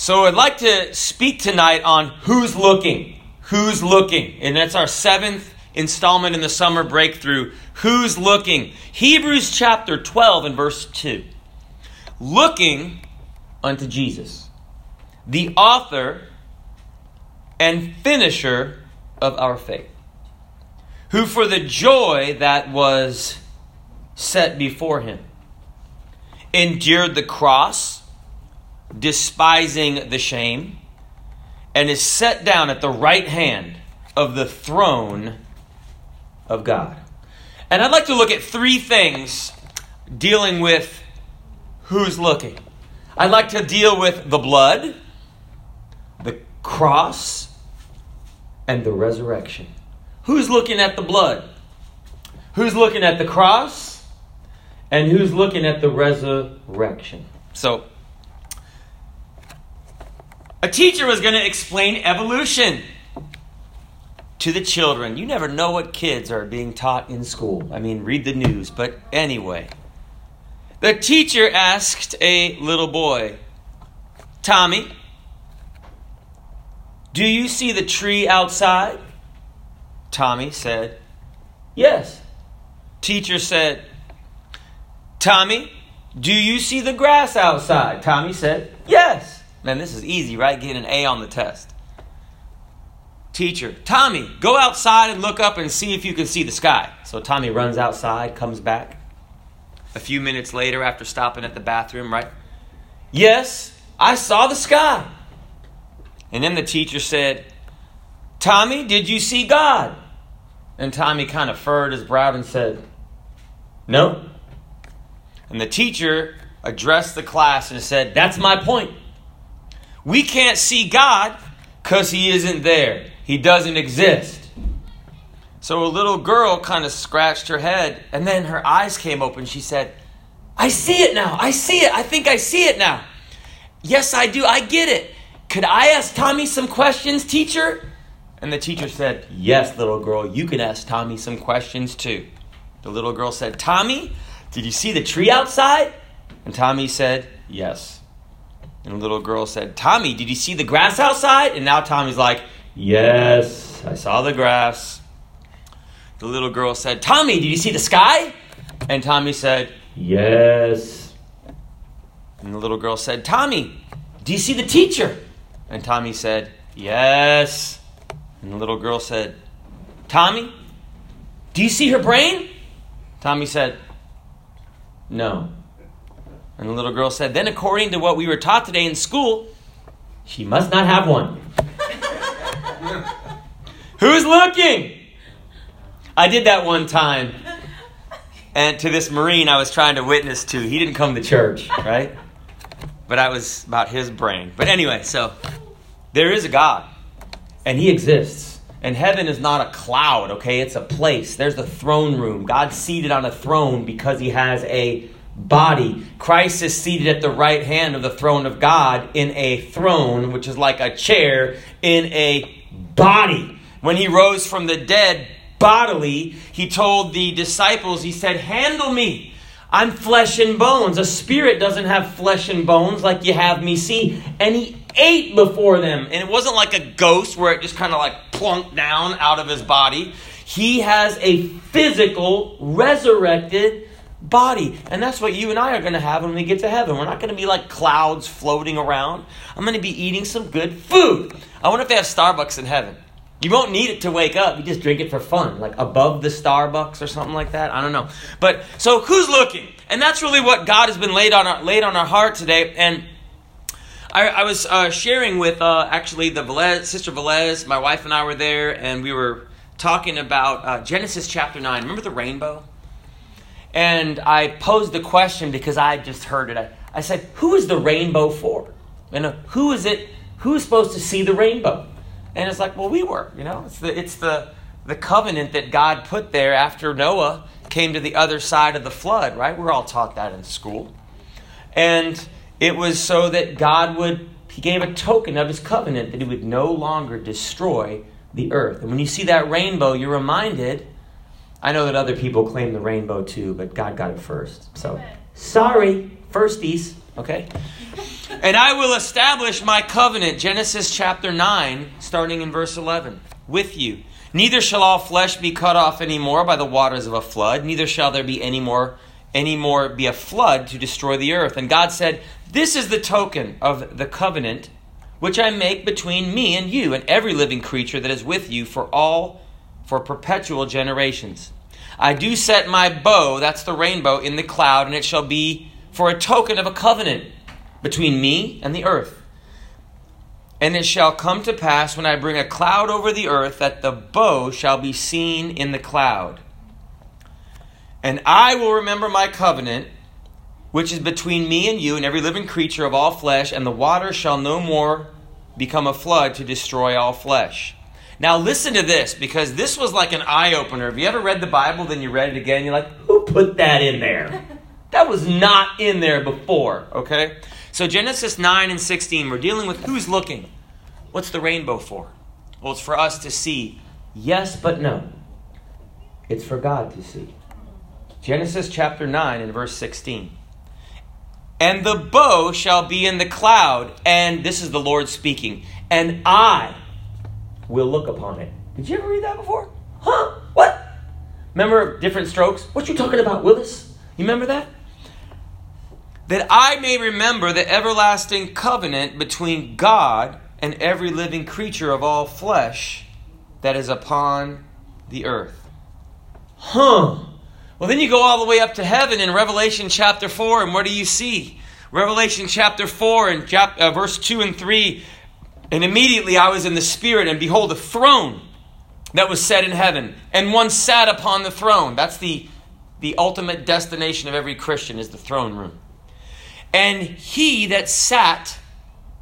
So I'd like to speak tonight on who's looking. Who's looking? And that's our seventh installment in the summer breakthrough. Who's looking? Hebrews chapter 12 and verse 2. Looking unto Jesus, the author and finisher of our faith, who for the joy that was set before him endured the cross despising the shame, and is set down at the right hand of the throne of God. And I'd like to look at three things dealing with who's looking. I'd like to deal with the blood, the cross, and the resurrection. Who's looking at the blood? Who's looking at the cross? And who's looking at the resurrection? So, a teacher was going to explain evolution to the children. You never know what kids are being taught in school. I mean, read the news. But anyway, the teacher asked a little boy, Tommy, do you see the tree outside? Tommy said, Yes. Teacher said, Tommy, do you see the grass outside? Tommy said, Yes. Man, this is easy, right? Getting an A on the test. Teacher, Tommy, go outside and look up and see if you can see the sky. So Tommy runs outside, comes back. A few minutes later, after stopping at the bathroom, right? Yes, I saw the sky. And then the teacher said, Tommy, did you see God? And Tommy kind of furrowed his brow and said, No. And the teacher addressed the class and said, That's my point. We can't see God because He isn't there, He doesn't exist. So a little girl kind of scratched her head, and then her eyes came open. She said, I see it now. I see it. I think I see it now. Yes, I do. I get it. Could I ask Tommy some questions, teacher? And the teacher said, Yes, little girl, you can ask Tommy some questions too. The little girl said, Tommy, did you see the tree outside? And Tommy said, Yes. And the little girl said, Tommy, did you see the grass outside? And now Tommy's like, Yes, I saw the grass. The little girl said, Tommy, did you see the sky? And Tommy said, Yes. And the little girl said, Tommy, do you see the teacher? And Tommy said, Yes. And the little girl said, Tommy, do you see her brain? Tommy said, No. And the little girl said, Then, according to what we were taught today in school, she must not have one. Who's looking? I did that one time. And to this Marine I was trying to witness to, he didn't come to church, right? But I was about his brain. But anyway, so there is a God, and He exists. And heaven is not a cloud, okay? It's a place. There's the throne room. God's seated on a throne because He has a body. Christ is seated at the right hand of the throne of God in a throne, which is like a chair, in a body. When he rose from the dead bodily, he told the disciples, He said, Handle me. I'm flesh and bones. A spirit doesn't have flesh and bones like you have me see. And he ate before them. And it wasn't like a ghost where it just kind of like plunked down out of his body. He has a physical, resurrected body. And that's what you and I are going to have when we get to heaven. We're not going to be like clouds floating around. I'm going to be eating some good food. I wonder if they have Starbucks in heaven. You won't need it to wake up. You just drink it for fun, like above the Starbucks or something like that. I don't know. But so who's looking? And that's really what God has been laid on our, laid on our heart today. And I, I was uh, sharing with uh, actually the Velez, sister Velez. My wife and I were there, and we were talking about uh, Genesis chapter nine. Remember the rainbow? And I posed the question because I just heard it. I, I said, Who is the rainbow for? And uh, who is it? Who's supposed to see the rainbow? And it's like, well, we were, you know. It's the it's the the covenant that God put there after Noah came to the other side of the flood, right? We're all taught that in school. And it was so that God would he gave a token of his covenant that he would no longer destroy the earth. And when you see that rainbow, you're reminded I know that other people claim the rainbow too, but God got it first. So, sorry, firsties, okay? And I will establish my covenant, Genesis chapter 9, starting in verse 11, with you. Neither shall all flesh be cut off any more by the waters of a flood, neither shall there be any more any more be a flood to destroy the earth. And God said, This is the token of the covenant which I make between me and you and every living creature that is with you for all for perpetual generations. I do set my bow, that's the rainbow, in the cloud, and it shall be for a token of a covenant between me and the earth. And it shall come to pass when I bring a cloud over the earth that the bow shall be seen in the cloud. And I will remember my covenant, which is between me and you and every living creature of all flesh, and the water shall no more become a flood to destroy all flesh. Now, listen to this, because this was like an eye opener. If you ever read the Bible, then you read it again, you're like, who put that in there? That was not in there before, okay? So, Genesis 9 and 16, we're dealing with who's looking. What's the rainbow for? Well, it's for us to see. Yes, but no. It's for God to see. Genesis chapter 9 and verse 16. And the bow shall be in the cloud, and this is the Lord speaking, and I will look upon it. Did you ever read that before? Huh? What? Remember different strokes? What you talking about, Willis? You remember that? That I may remember the everlasting covenant between God and every living creature of all flesh that is upon the earth. Huh. Well, then you go all the way up to heaven in Revelation chapter 4, and what do you see? Revelation chapter 4 and chapter, uh, verse 2 and 3. And immediately I was in the Spirit, and behold, a throne that was set in heaven, and one sat upon the throne. That's the, the ultimate destination of every Christian, is the throne room. And he that sat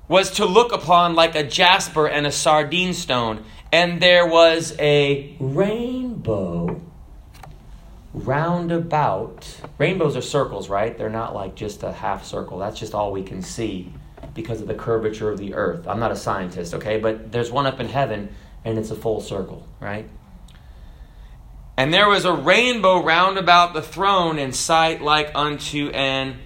was to look upon like a jasper and a sardine stone, and there was a rainbow roundabout. Rainbows are circles, right? They're not like just a half circle. That's just all we can see because of the curvature of the earth. I'm not a scientist, okay? But there's one up in heaven and it's a full circle, right? And there was a rainbow round about the throne in sight like unto an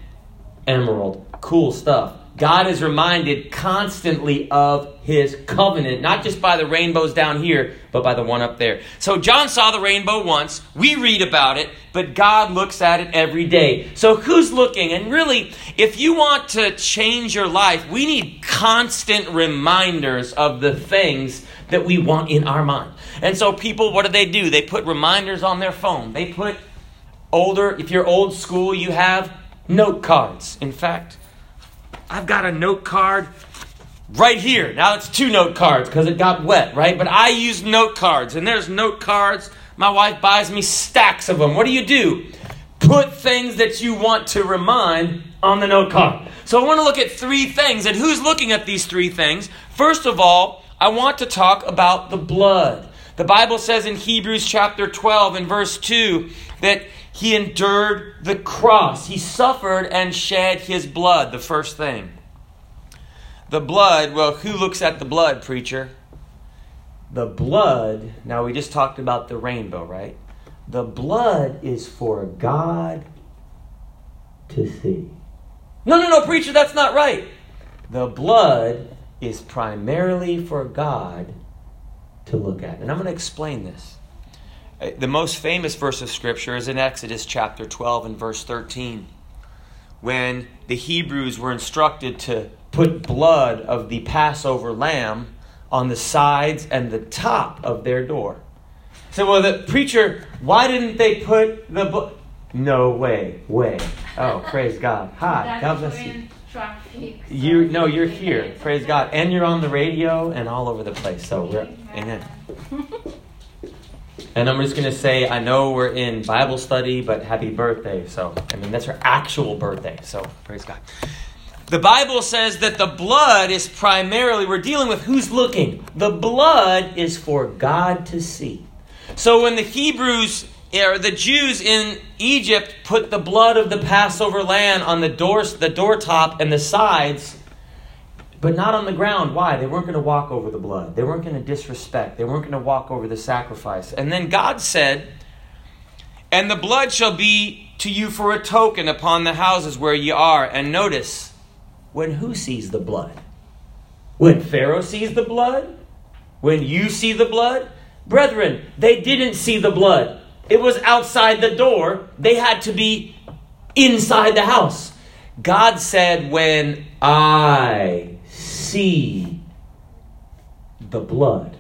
emerald. Cool stuff. God is reminded constantly of his covenant, not just by the rainbows down here, but by the one up there. So John saw the rainbow once. We read about it, but God looks at it every day. So who's looking? And really, if you want to change your life, we need constant reminders of the things that we want in our mind. And so people, what do they do? They put reminders on their phone. They put older, if you're old school, you have note cards. In fact, I've got a note card right here. Now it's two note cards because it got wet, right? But I use note cards, and there's note cards. My wife buys me stacks of them. What do you do? Put things that you want to remind on the note card. So I want to look at three things, and who's looking at these three things? First of all, I want to talk about the blood. The Bible says in Hebrews chapter 12 and verse 2 that he endured the cross. He suffered and shed his blood, the first thing. The blood, well, who looks at the blood, preacher? The blood, now we just talked about the rainbow, right? The blood is for God to see. No, no, no, preacher, that's not right. The blood is primarily for God to look at. And I'm going to explain this. Uh, the most famous verse of Scripture is in Exodus chapter 12 and verse 13, when the Hebrews were instructed to put blood of the Passover lamb on the sides and the top of their door. So, well, the preacher, why didn't they put the blood? No way, way. Oh, praise God. Hi, God bless you. You no, you're here. Praise God, and you're on the radio and all over the place. So we're amen. And I'm just going to say, I know we're in Bible study, but happy birthday. So, I mean, that's her actual birthday. So, praise God. The Bible says that the blood is primarily, we're dealing with who's looking. The blood is for God to see. So, when the Hebrews or the Jews in Egypt put the blood of the Passover lamb on the doors, the door top and the sides, but not on the ground. Why? They weren't going to walk over the blood. They weren't going to disrespect. They weren't going to walk over the sacrifice. And then God said, And the blood shall be to you for a token upon the houses where ye are. And notice, When who sees the blood? When Pharaoh sees the blood? When you see the blood? Brethren, they didn't see the blood. It was outside the door. They had to be inside the house. God said, When I see the blood,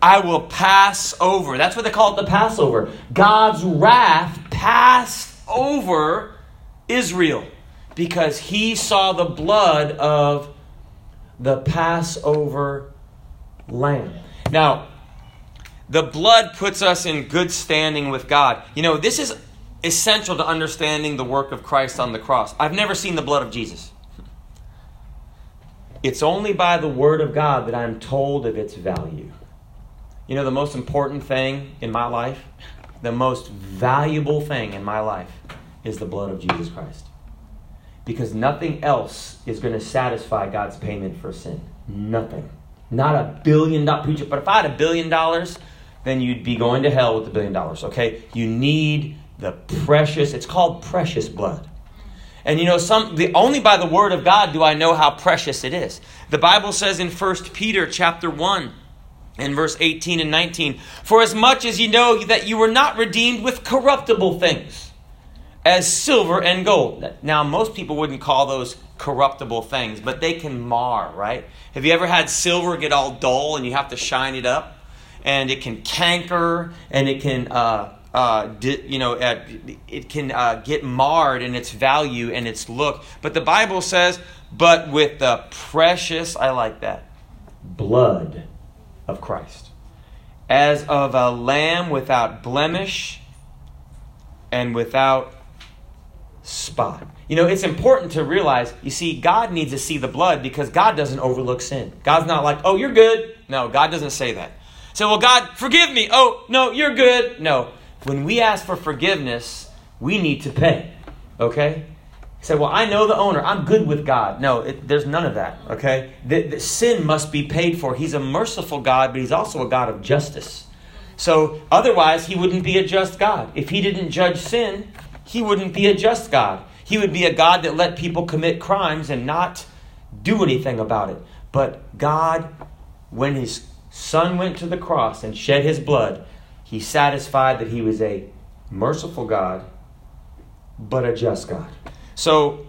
I will pass over. That's what they call it the Passover. God's wrath passed over Israel because he saw the blood of the Passover lamb. Now, the blood puts us in good standing with God. You know, this is essential to understanding the work of Christ on the cross. I've never seen the blood of Jesus. It's only by the Word of God that I'm told of its value. You know, the most important thing in my life, the most valuable thing in my life is the blood of Jesus Christ. Because nothing else is going to satisfy God's payment for sin. Nothing. Not a billion dollar preacher, but if I had a billion dollars, then you'd be going to hell with the billion dollars, okay? You need the precious, it's called precious blood. And you know, some the only by the word of God do I know how precious it is. The Bible says in 1 Peter chapter 1 in verse 18 and 19, For as much as you know that you were not redeemed with corruptible things, as silver and gold. Now, most people wouldn't call those corruptible things, but they can mar, right? Have you ever had silver get all dull and you have to shine it up? And it can canker and it can, uh, uh, di- you know, uh, it can uh, get marred in its value and its look. But the Bible says, but with the precious, I like that, blood of Christ, as of a lamb without blemish and without spot. You know, it's important to realize, you see, God needs to see the blood because God doesn't overlook sin. God's not like, oh, you're good. No, God doesn't say that. So, well, God, forgive me. Oh, no, you're good. No. When we ask for forgiveness, we need to pay. Okay? He said, Well, I know the owner. I'm good with God. No, it, there's none of that. Okay? The, the sin must be paid for. He's a merciful God, but He's also a God of justice. So, otherwise, He wouldn't be a just God. If He didn't judge sin, He wouldn't be a just God. He would be a God that let people commit crimes and not do anything about it. But God, when His Son went to the cross and shed His blood, He satisfied that He was a merciful God, but a just God. So,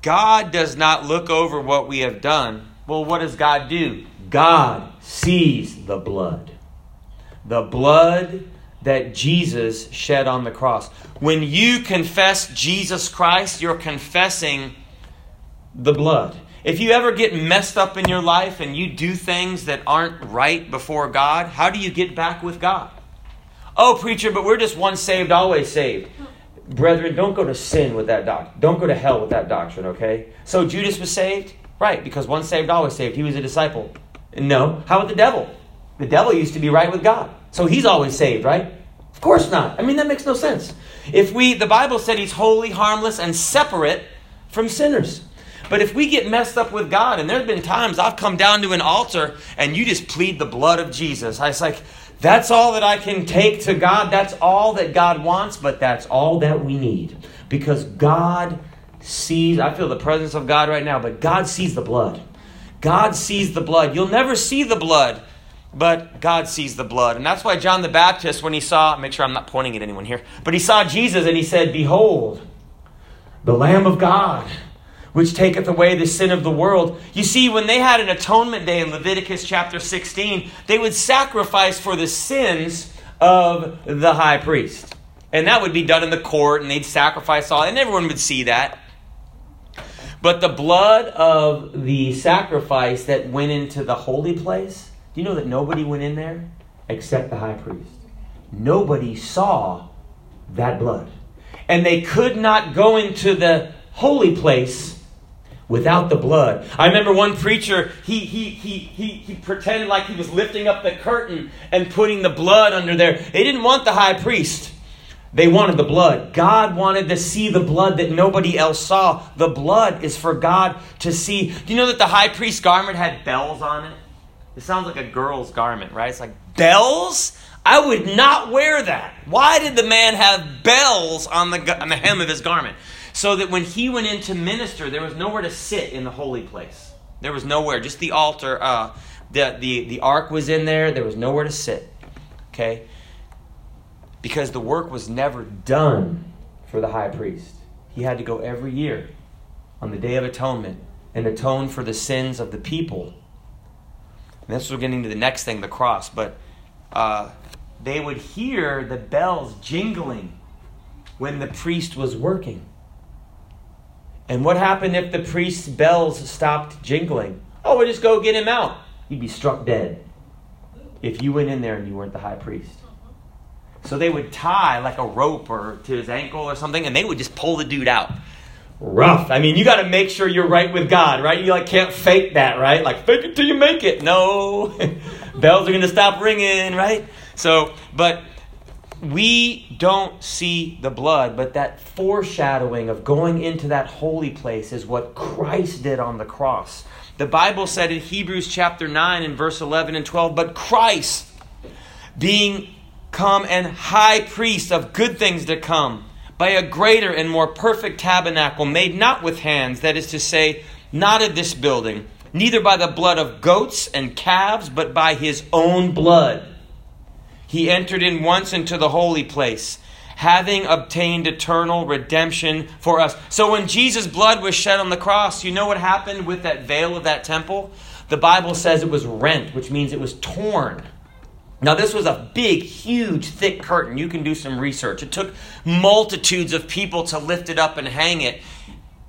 God does not look over what we have done. Well, what does God do? God sees the blood. The blood that Jesus shed on the cross. When you confess Jesus Christ, you're confessing the blood. If you ever get messed up in your life and you do things that aren't right before God, how do you get back with God? Oh, preacher, but we're just once saved, always saved. Brethren, don't go to sin with that doctrine. Don't go to hell with that doctrine, okay? So Judas was saved? Right, because once saved, always saved. He was a disciple. No. How about the devil? The devil used to be right with God. So he's always saved, right? Of course not. I mean, that makes no sense. If we, the Bible said he's holy, harmless, and separate from sinners. But if we get messed up with God, and there's been times I've come down to an altar and you just plead the blood of Jesus. I was like, that's all that I can take to God. That's all that God wants, but that's all that we need. Because God sees, I feel the presence of God right now, but God sees the blood. God sees the blood. You'll never see the blood, but God sees the blood. And that's why John the Baptist, when he saw, make sure I'm not pointing at anyone here, but he saw Jesus and he said, Behold, the Lamb of God which taketh away the sin of the world. You see, when they had an atonement day in Leviticus chapter 16, they would sacrifice for the sins of the high priest. And that would be done in the court, and they'd sacrifice all, and everyone would see that. But the blood of the sacrifice that went into the holy place, do you know that nobody went in there except the high priest? Nobody saw that blood. And they could not go into the holy place without the blood. I remember one preacher, he, he, he, he, he pretended like he was lifting up the curtain and putting the blood under there. They didn't want the high priest. They wanted the blood. God wanted to see the blood that nobody else saw. The blood is for God to see. Do you know that the high priest's garment had bells on it? It sounds like a girl's garment, right? It's like bells? I would not wear that. Why did the man have bells on the, on the hem of his garment? So that when he went in to minister, there was nowhere to sit in the holy place. There was nowhere, just the altar. Uh, the, the, the ark was in there, there was nowhere to sit. Okay? Because the work was never done for the high priest. He had to go every year on the Day of Atonement and atone for the sins of the people. And this we're getting to the next thing, the cross. But uh, they would hear the bells jingling when the priest was working. And what happened if the priest's bells stopped jingling? Oh, we just go get him out. He'd be struck dead if you went in there and you weren't the high priest. So they would tie like a rope or to his ankle or something, and they would just pull the dude out. Rough. I mean, you got to make sure you're right with God, right? You like can't fake that, right? Like fake it till you make it. No, bells are to stop ringing, right? So, but we don't see the blood, but that foreshadowing of going into that holy place is what Christ did on the cross. The Bible said in Hebrews chapter 9 and verse 11 and 12, but Christ, being come and high priest of good things to come, by a greater and more perfect tabernacle made not with hands, that is to say, not of this building, neither by the blood of goats and calves, but by his own blood he entered in once into the holy place, having obtained eternal redemption for us. So when Jesus' blood was shed on the cross, you know what happened with that veil of that temple? The Bible says it was rent, which means it was torn. Now, this was a big, huge, thick curtain. You can do some research. It took multitudes of people to lift it up and hang it,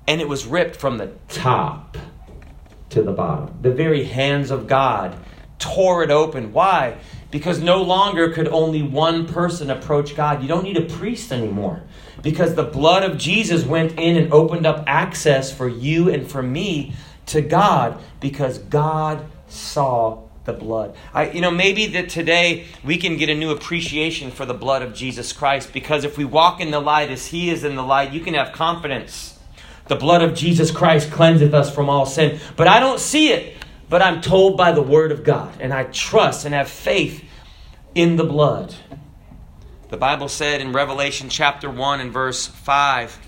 and it was ripped from the top to the bottom. The very hands of God tore it open. Why? Because no longer could only one person approach God. You don't need a priest anymore because the blood of Jesus went in and opened up access for you and for me to God because God saw the blood. I, you know, maybe that today we can get a new appreciation for the blood of Jesus Christ because if we walk in the light as He is in the light, you can have confidence. The blood of Jesus Christ cleanseth us from all sin. But I don't see it but I'm told by the Word of God, and I trust and have faith in the blood. The Bible said in Revelation chapter 1 and verse 5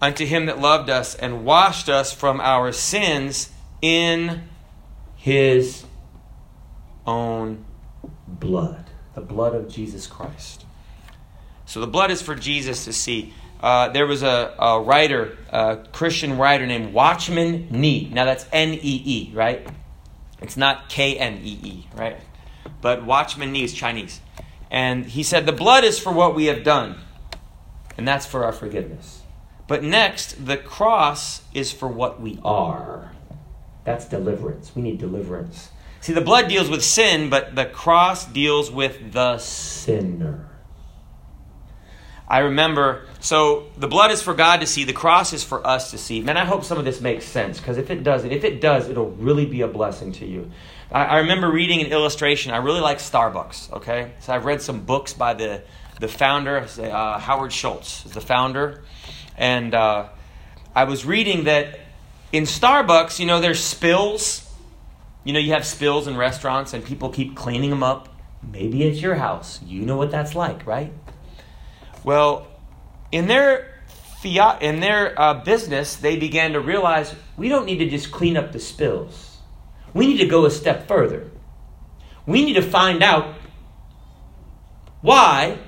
Unto him that loved us and washed us from our sins in his own blood, the blood of Jesus Christ. So the blood is for Jesus to see. Uh, there was a, a, writer, a Christian writer named Watchman Nee. Now that's N E E, right? It's not K N E E, right? But Watchman Nee is Chinese. And he said, The blood is for what we have done, and that's for our forgiveness. But next, the cross is for what we are. That's deliverance. We need deliverance. See, the blood deals with sin, but the cross deals with the sinner. I remember, so the blood is for God to see, the cross is for us to see. Man, I hope some of this makes sense because if it doesn't, if it does, it'll really be a blessing to you. I, I remember reading an illustration. I really like Starbucks, okay? So I've read some books by the, the founder, uh, Howard Schultz is the founder. And uh, I was reading that in Starbucks, you know, there's spills. You know, you have spills in restaurants and people keep cleaning them up. Maybe it's your house. You know what that's like, right? Well, in their fiat, in their uh, business, they began to realize we don't need to just clean up the spills. We need to go a step further. We need to find out why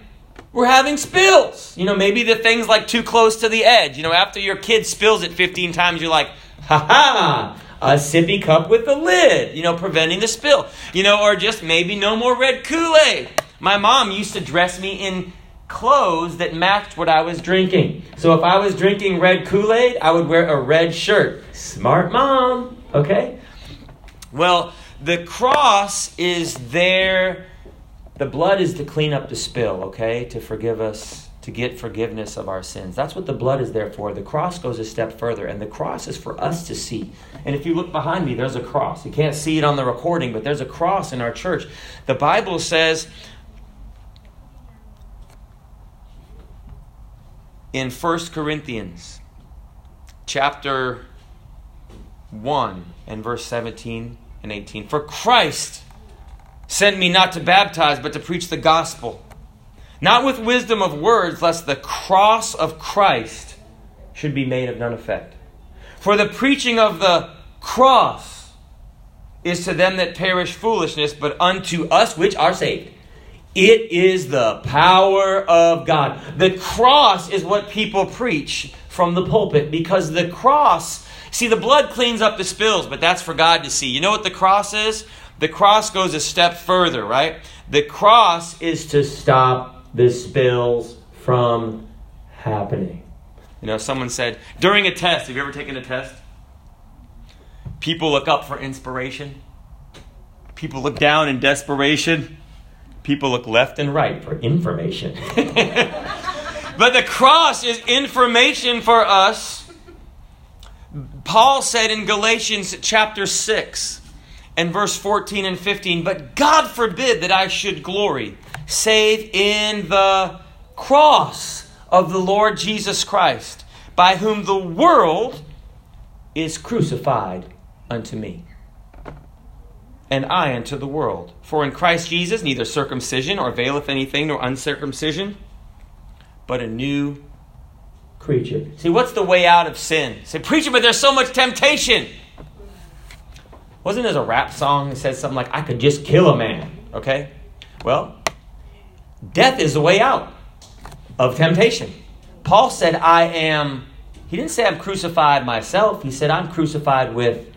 we're having spills. You know, maybe the thing's like too close to the edge. You know, after your kid spills it 15 times, you're like, ha ha, a sippy cup with the lid, you know, preventing the spill. You know, or just maybe no more red Kool Aid. My mom used to dress me in clothes that matched what I was drinking. So if I was drinking red Kool Aid, I would wear a red shirt. Smart mom, okay? Well, the cross is there. The blood is to clean up the spill, okay? To forgive us, to get forgiveness of our sins. That's what the blood is there for. The cross goes a step further, and the cross is for us to see. And if you look behind me, there's a cross. You can't see it on the recording, but there's a cross in our church. The Bible says in 1 Corinthians chapter 1 and verse 17 and 18. For Christ sent me not to baptize, but to preach the gospel, not with wisdom of words, lest the cross of Christ should be made of none effect. For the preaching of the cross is to them that perish foolishness, but unto us which are saved. It is the power of God. The cross is what people preach from the pulpit because the cross, see, the blood cleans up the spills, but that's for God to see. You know what the cross is? The cross goes a step further, right? The cross is to stop the spills from happening. You know, someone said during a test, have you ever taken a test? People look up for inspiration. People look down in desperation. People look left and right for information. but the cross is information for us. Paul said in Galatians chapter 6 and verse 14 and 15, But God forbid that I should glory, save in the cross of the Lord Jesus Christ, by whom the world is crucified unto me, and I unto the world. For in Christ Jesus neither circumcision availeth anything nor uncircumcision, but a new creature. See, what's the way out of sin? Say, preacher, but there's so much temptation. Wasn't there a rap song that said something like, I could just kill a man? Okay? Well, death is the way out of temptation. Paul said, I am, he didn't say I'm crucified myself. He said, I'm crucified with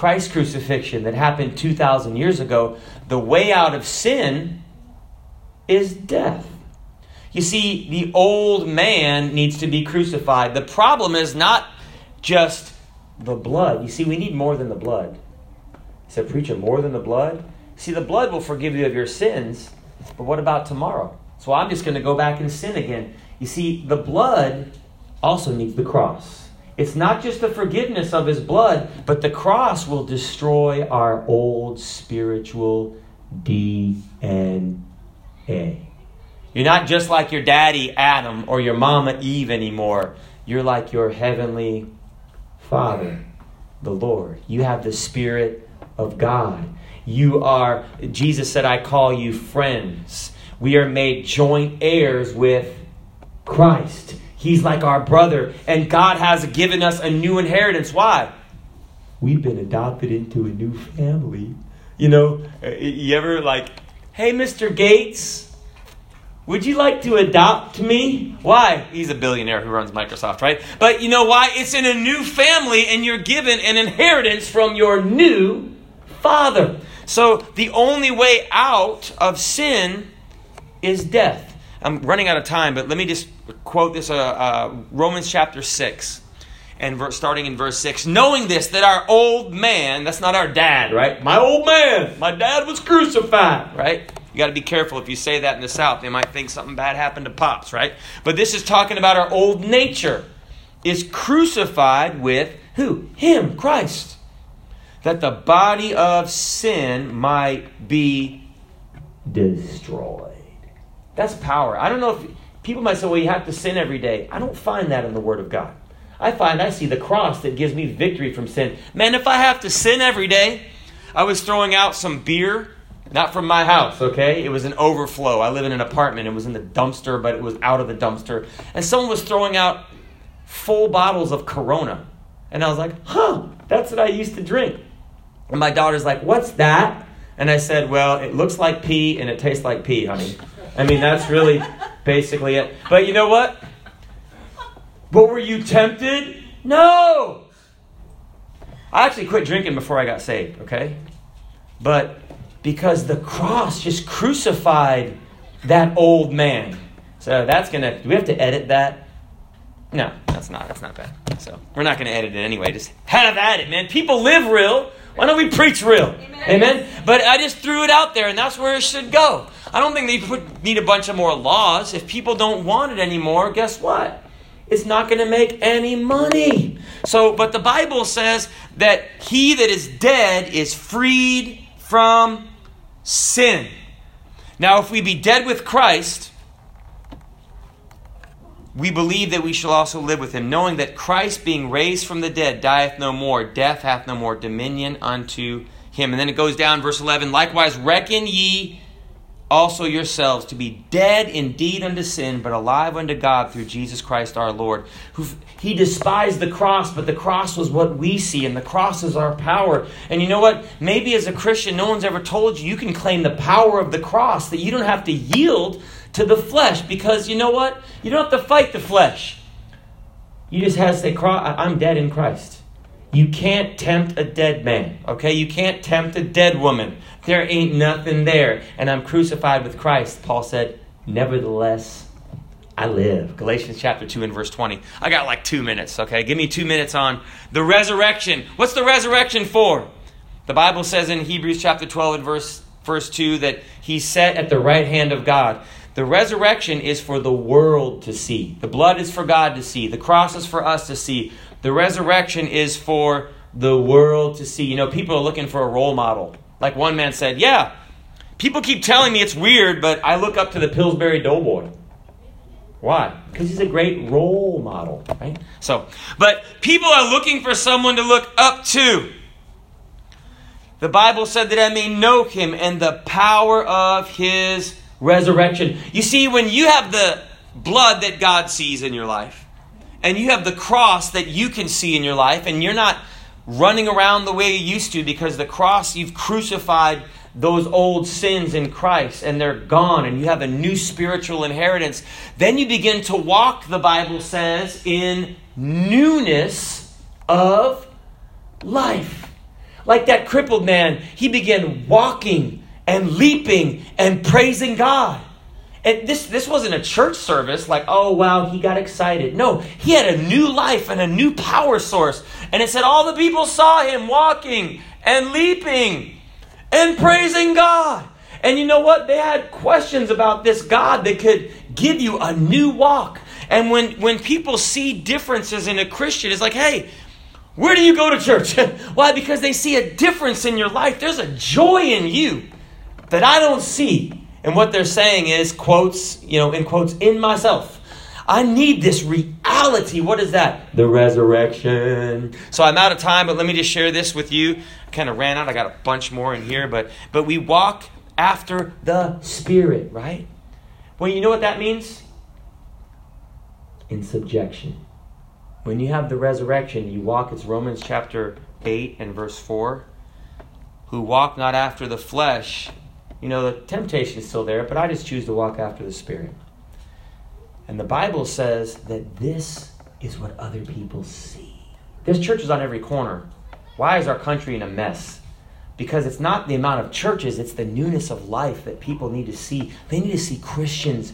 Christ's crucifixion that happened 2,000 years ago. The way out of sin is death. You see, the old man needs to be crucified. The problem is not just the blood. You see, we need more than the blood. Said, Preacher, more than the blood? See, the blood will forgive you of your sins, but what about tomorrow? So I'm just going to go back and sin again. You see, the blood also needs the cross. It's not just the forgiveness of his blood, but the cross will destroy our old spiritual DNA. You're not just like your daddy Adam or your mama Eve anymore. You're like your heavenly Father, the Lord. You have the Spirit of God. You are, Jesus said, I call you friends. We are made joint heirs with Christ. He's like our brother, and God has given us a new inheritance. Why? We've been adopted into a new family. You know, uh, you ever like, hey, Mr. Gates, would you like to adopt me? Why? He's a billionaire who runs Microsoft, right? But you know why? It's in a new family, and you're given an inheritance from your new Father. So the only way out of sin is death. I'm running out of time, but let me just quote this uh, uh, Romans chapter 6, and verse, starting in verse 6. Knowing this, that our old man, that's not our dad, right? My old man, my dad was crucified, right? You got to be careful if you say that in the South. They might think something bad happened to Pops, right? But this is talking about our old nature is crucified with who? Him, Christ that the body of sin might be destroyed. That's power. I don't know if people might say, well, you have to sin every day. I don't find that in the Word of God. I find I see the cross that gives me victory from sin. Man, if I have to sin every day, I was throwing out some beer, not from my house, okay? It was an overflow. I live in an apartment. It was in the dumpster, but it was out of the dumpster. And someone was throwing out full bottles of Corona. And I was like, huh, that's what I used to drink. And my daughter's like, What's that? And I said, Well, it looks like pee and it tastes like pee, honey. I mean, that's really basically it. But you know what? But were you tempted? No! I actually quit drinking before I got saved, okay? But because the cross just crucified that old man. So that's gonna. Do we have to edit that? No, that's not. That's not bad. So we're not gonna edit it anyway. Just have at it, man. People live real. Why don't we preach real? Amen. Amen. But I just threw it out there, and that's where it should go. I don't think they put, need a bunch of more laws. If people don't want it anymore, guess what? It's not going to make any money. So, but the Bible says that he that is dead is freed from sin. Now, if we be dead with Christ, we believe that we shall also live with him, knowing that Christ, being raised from the dead, dieth no more, death hath no more dominion unto him. And then it goes down, verse 11 likewise, reckon ye also yourselves to be dead indeed unto sin, but alive unto God through Jesus Christ our Lord. Who he despised the cross, but the cross was what we see, and the cross is our power. And you know what? Maybe as a Christian, no one's ever told you you can claim the power of the cross, that you don't have to yield to the flesh, because you know what? You don't have to fight the flesh. You just have to say, I'm dead in Christ. You can't tempt a dead man, okay? You can't tempt a dead woman. There ain't nothing there. And I'm crucified with Christ. Paul said, Nevertheless, I live. Galatians chapter 2 and verse 20. I got like two minutes, okay? Give me two minutes on the resurrection. What's the resurrection for? The Bible says in Hebrews chapter 12 and verse, verse 2 that he's set at the right hand of God. The resurrection is for the world to see. The blood is for God to see. The cross is for us to see. The resurrection is for the world to see. You know, people are looking for a role model. Like one man said, Yeah, people keep telling me it's weird, but I look up to the Pillsbury Doughboy. Why? Because he's a great role model, right? So, but people are looking for someone to look up to. The Bible said that I may know him and the power of his resurrection. You see, when you have the blood that God sees in your life, and you have the cross that you can see in your life, and you're not running around the way you used to because the cross, you've crucified those old sins in Christ and they're gone and you have a new spiritual inheritance, then you begin to walk, the Bible says, in newness of life. Like that crippled man, he began walking and leaping and praising God. And this, this wasn't a church service like, oh, wow, he got excited. No, he had a new life and a new power source. And it said all the people saw him walking and leaping and praising God. And you know what? They had questions about this God that could give you a new walk. And when, when people see differences in a Christian, it's like, hey, where do you go to church? Why? Because they see a difference in your life. There's a joy in you that I don't see and what they're saying is, quotes, you know, in quotes, in myself. I need this reality. What is that? The resurrection. So I'm out of time, but let me just share this with you. I kind of ran out. I got a bunch more in here, but but we walk after the Spirit, right? Well, you know what that means? In subjection. When you have the resurrection, you walk, it's Romans chapter 8 and verse 4. Who walk not after the flesh, you know, the temptation is still there, but I just choose to walk after the Spirit. And the Bible says that this is what other people see. There's churches on every corner. Why is our country in a mess? Because it's not the amount of churches, it's the newness of life that people need to see. They need to see Christians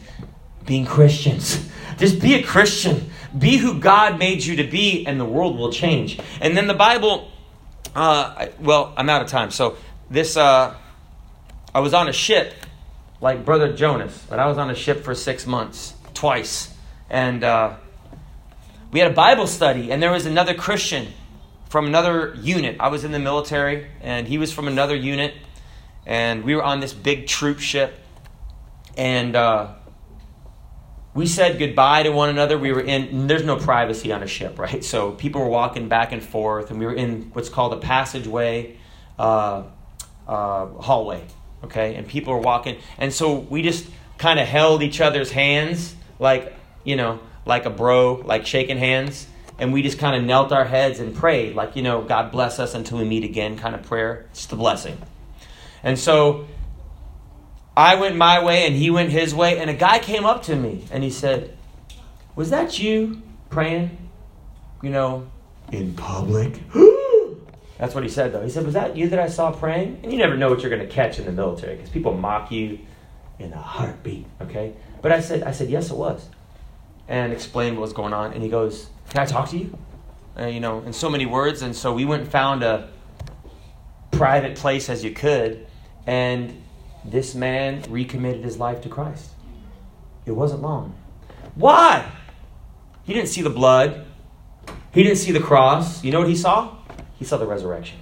being Christians. Just be a Christian. Be who God made you to be, and the world will change. And then the Bible, uh, well, I'm out of time. So this. Uh, I was on a ship like Brother Jonas, but I was on a ship for six months, twice. And uh, we had a Bible study, and there was another Christian from another unit. I was in the military, and he was from another unit. And we were on this big troop ship. And uh, we said goodbye to one another. We were in, there's no privacy on a ship, right? So people were walking back and forth, and we were in what's called a passageway uh, uh hallway okay? And people are walking. And so we just kind of held each other's hands, like, you know, like a bro, like shaking hands. And we just kind of knelt our heads and prayed, like, you know, God bless us until we meet again kind of prayer. It's the blessing. And so I went my way and he went his way. And a guy came up to me and he said, Was that you praying? You know, in public? That's what he said, though. He said, Was that you that I saw praying? And you never know what you're going to catch in the military because people mock you in a heartbeat, okay? But I said, I said, Yes, it was. And explained what was going on. And he goes, Can I talk to you? Uh, you know, in so many words. And so we went and found a private place as you could. And this man recommitted his life to Christ. It wasn't long. Why? He didn't see the blood. He didn't see the cross. You know what he saw? He saw the resurrection.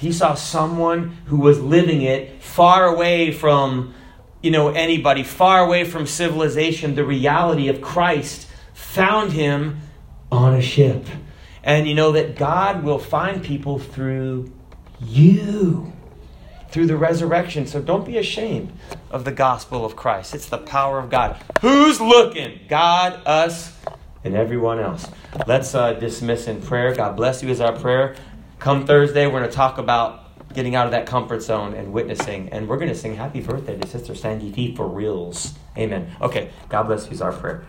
He saw someone who was living it far away from you know anybody, far away from civilization. The reality of Christ found him on a ship. And you know that God will find people through you. through the resurrection. So don't be ashamed of the gospel of Christ. It's the power of God. Who's looking? God, us, and everyone else. Let's uh, dismiss in prayer. God bless you is our prayer. Come Thursday, we're going to talk about getting out of that comfort zone and witnessing. And we're going to sing happy birthday to Sister Sandy T for reals. Amen. Okay, God bless you our prayer.